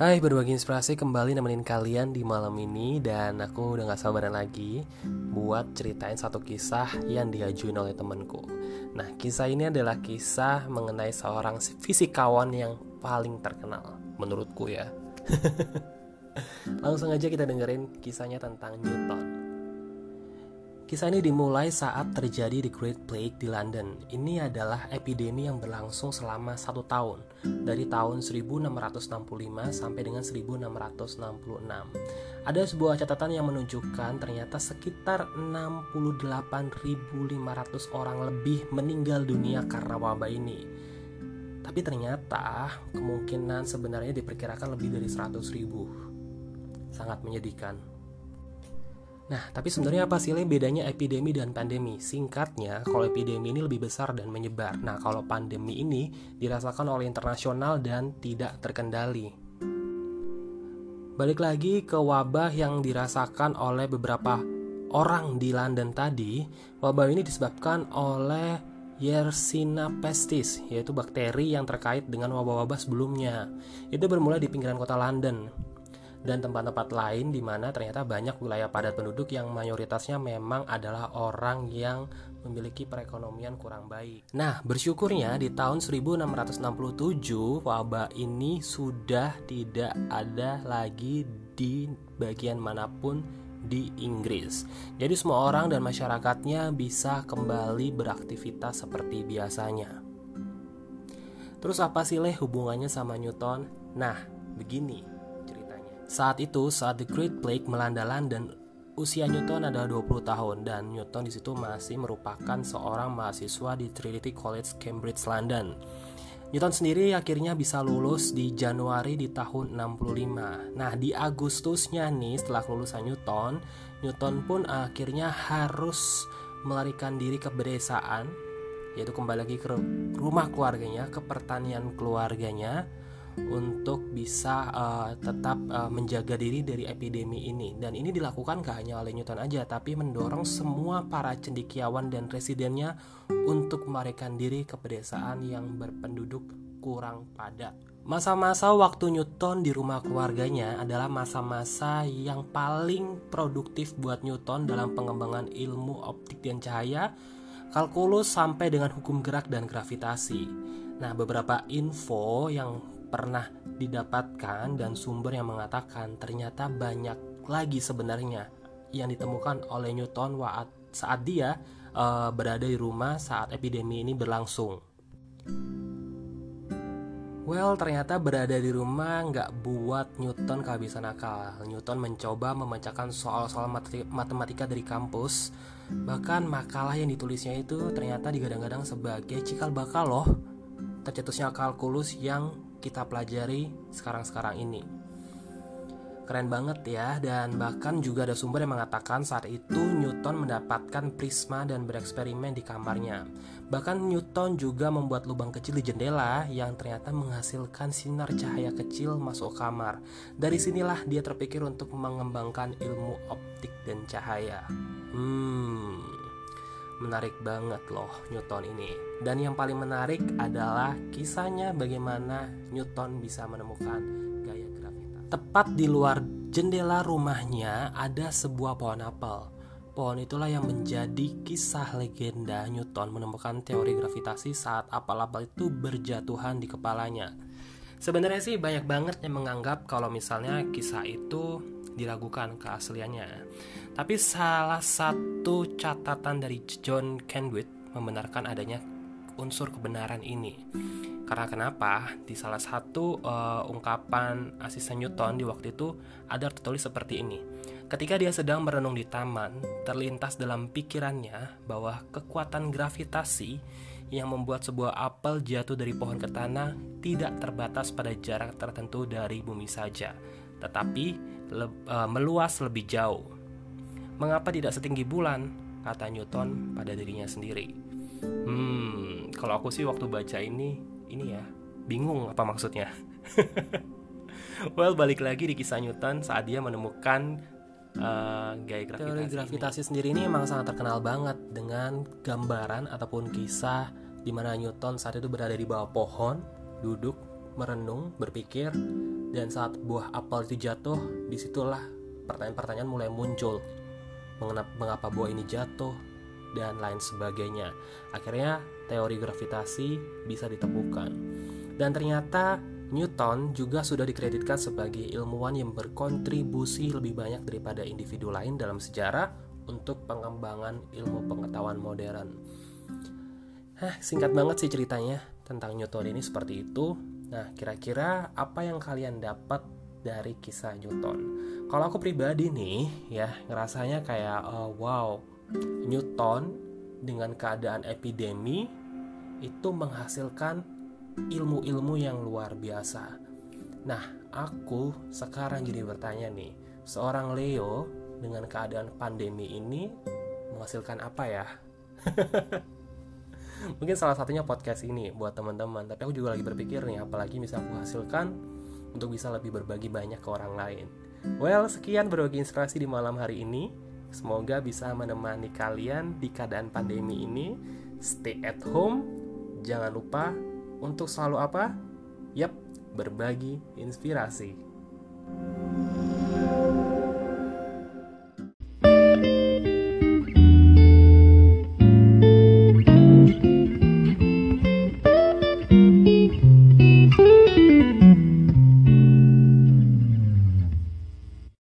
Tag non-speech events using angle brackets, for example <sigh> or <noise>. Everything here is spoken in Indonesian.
Hai, berbagi inspirasi kembali nemenin kalian di malam ini. Dan aku udah gak sabaran lagi buat ceritain satu kisah yang diajuin oleh temenku Nah, kisah ini adalah kisah mengenai seorang fisikawan yang paling terkenal Menurutku ya. <laughs> Langsung aja kita dengerin kisahnya tentang Newton Kisah ini dimulai saat terjadi The Great Plague di London. Ini adalah epidemi yang berlangsung selama satu tahun, dari tahun 1665 sampai dengan 1666. Ada sebuah catatan yang menunjukkan ternyata sekitar 68.500 orang lebih meninggal dunia karena wabah ini. Tapi ternyata kemungkinan sebenarnya diperkirakan lebih dari 100 ribu. Sangat menyedihkan. Nah, tapi sebenarnya apa sih bedanya epidemi dan pandemi? Singkatnya, kalau epidemi ini lebih besar dan menyebar. Nah, kalau pandemi ini dirasakan oleh internasional dan tidak terkendali. Balik lagi ke wabah yang dirasakan oleh beberapa orang di London tadi, wabah ini disebabkan oleh Yersinia pestis, yaitu bakteri yang terkait dengan wabah-wabah sebelumnya. Itu bermula di pinggiran kota London dan tempat-tempat lain di mana ternyata banyak wilayah padat penduduk yang mayoritasnya memang adalah orang yang memiliki perekonomian kurang baik. Nah, bersyukurnya di tahun 1667 wabah ini sudah tidak ada lagi di bagian mana pun di Inggris. Jadi semua orang dan masyarakatnya bisa kembali beraktivitas seperti biasanya. Terus apa sih leh hubungannya sama Newton? Nah, begini. Saat itu, saat The Great Plague melanda London, usia Newton adalah 20 tahun dan Newton di situ masih merupakan seorang mahasiswa di Trinity College Cambridge London. Newton sendiri akhirnya bisa lulus di Januari di tahun 65. Nah, di Agustusnya nih setelah lulusan Newton, Newton pun akhirnya harus melarikan diri ke pedesaan yaitu kembali lagi ke rumah keluarganya, ke pertanian keluarganya untuk bisa uh, tetap uh, menjaga diri dari epidemi ini dan ini dilakukan gak hanya oleh Newton aja tapi mendorong semua para cendikiawan dan residennya untuk melarikan diri ke pedesaan yang berpenduduk kurang padat. Masa-masa waktu Newton di rumah keluarganya adalah masa-masa yang paling produktif buat Newton dalam pengembangan ilmu optik dan cahaya, kalkulus sampai dengan hukum gerak dan gravitasi. Nah, beberapa info yang pernah didapatkan dan sumber yang mengatakan ternyata banyak lagi sebenarnya yang ditemukan oleh Newton saat dia uh, berada di rumah saat epidemi ini berlangsung. Well, ternyata berada di rumah nggak buat Newton kehabisan akal. Newton mencoba memecahkan soal-soal matematika dari kampus. Bahkan makalah yang ditulisnya itu ternyata digadang-gadang sebagai cikal bakal loh tercetusnya kalkulus yang kita pelajari sekarang-sekarang ini. Keren banget ya, dan bahkan juga ada sumber yang mengatakan saat itu Newton mendapatkan prisma dan bereksperimen di kamarnya. Bahkan Newton juga membuat lubang kecil di jendela yang ternyata menghasilkan sinar cahaya kecil masuk kamar. Dari sinilah dia terpikir untuk mengembangkan ilmu optik dan cahaya. Hmm, menarik banget loh Newton ini. Dan yang paling menarik adalah kisahnya bagaimana Newton bisa menemukan gaya gravitas. Tepat di luar jendela rumahnya ada sebuah pohon apel. Pohon itulah yang menjadi kisah legenda Newton menemukan teori gravitasi saat apel-apel itu berjatuhan di kepalanya. Sebenarnya sih banyak banget yang menganggap kalau misalnya kisah itu diragukan keasliannya. Tapi salah satu catatan dari John Kenwit membenarkan adanya unsur kebenaran ini. Karena kenapa? Di salah satu uh, ungkapan asisten Newton di waktu itu ada tertulis seperti ini. Ketika dia sedang merenung di taman, terlintas dalam pikirannya bahwa kekuatan gravitasi yang membuat sebuah apel jatuh dari pohon ke tanah tidak terbatas pada jarak tertentu dari bumi saja, tetapi le uh, meluas lebih jauh. Mengapa tidak setinggi bulan? Kata Newton pada dirinya sendiri. Hmm, kalau aku sih waktu baca ini, ini ya, bingung apa maksudnya. <laughs> well, balik lagi di kisah Newton saat dia menemukan uh, gaya gravitasi. Teori gravitasi ini. sendiri ini emang sangat terkenal banget dengan gambaran ataupun kisah di mana Newton saat itu berada di bawah pohon, duduk, merenung, berpikir, Dan saat buah apel itu jatuh, di situlah pertanyaan-pertanyaan mulai muncul. Mengapa buah ini jatuh, dan lain sebagainya. Akhirnya teori gravitasi bisa ditemukan. Dan ternyata Newton juga sudah dikreditkan sebagai ilmuwan yang berkontribusi lebih banyak daripada individu lain dalam sejarah untuk pengembangan ilmu pengetahuan modern. Hah, singkat banget sih ceritanya tentang Newton ini seperti itu. Nah, kira-kira apa yang kalian dapat dari kisah Newton? Kalau aku pribadi nih, ya ngerasanya kayak oh, wow, Newton dengan keadaan epidemi itu menghasilkan ilmu-ilmu yang luar biasa. Nah, aku sekarang jadi bertanya nih, seorang Leo dengan keadaan pandemi ini menghasilkan apa ya? <laughs> Mungkin salah satunya podcast ini buat teman-teman, tapi aku juga lagi berpikir nih, apalagi bisa aku hasilkan untuk bisa lebih berbagi banyak ke orang lain. Well, sekian berbagi inspirasi di malam hari ini. Semoga bisa menemani kalian di keadaan pandemi ini. Stay at home. Jangan lupa untuk selalu apa? Yap, berbagi inspirasi.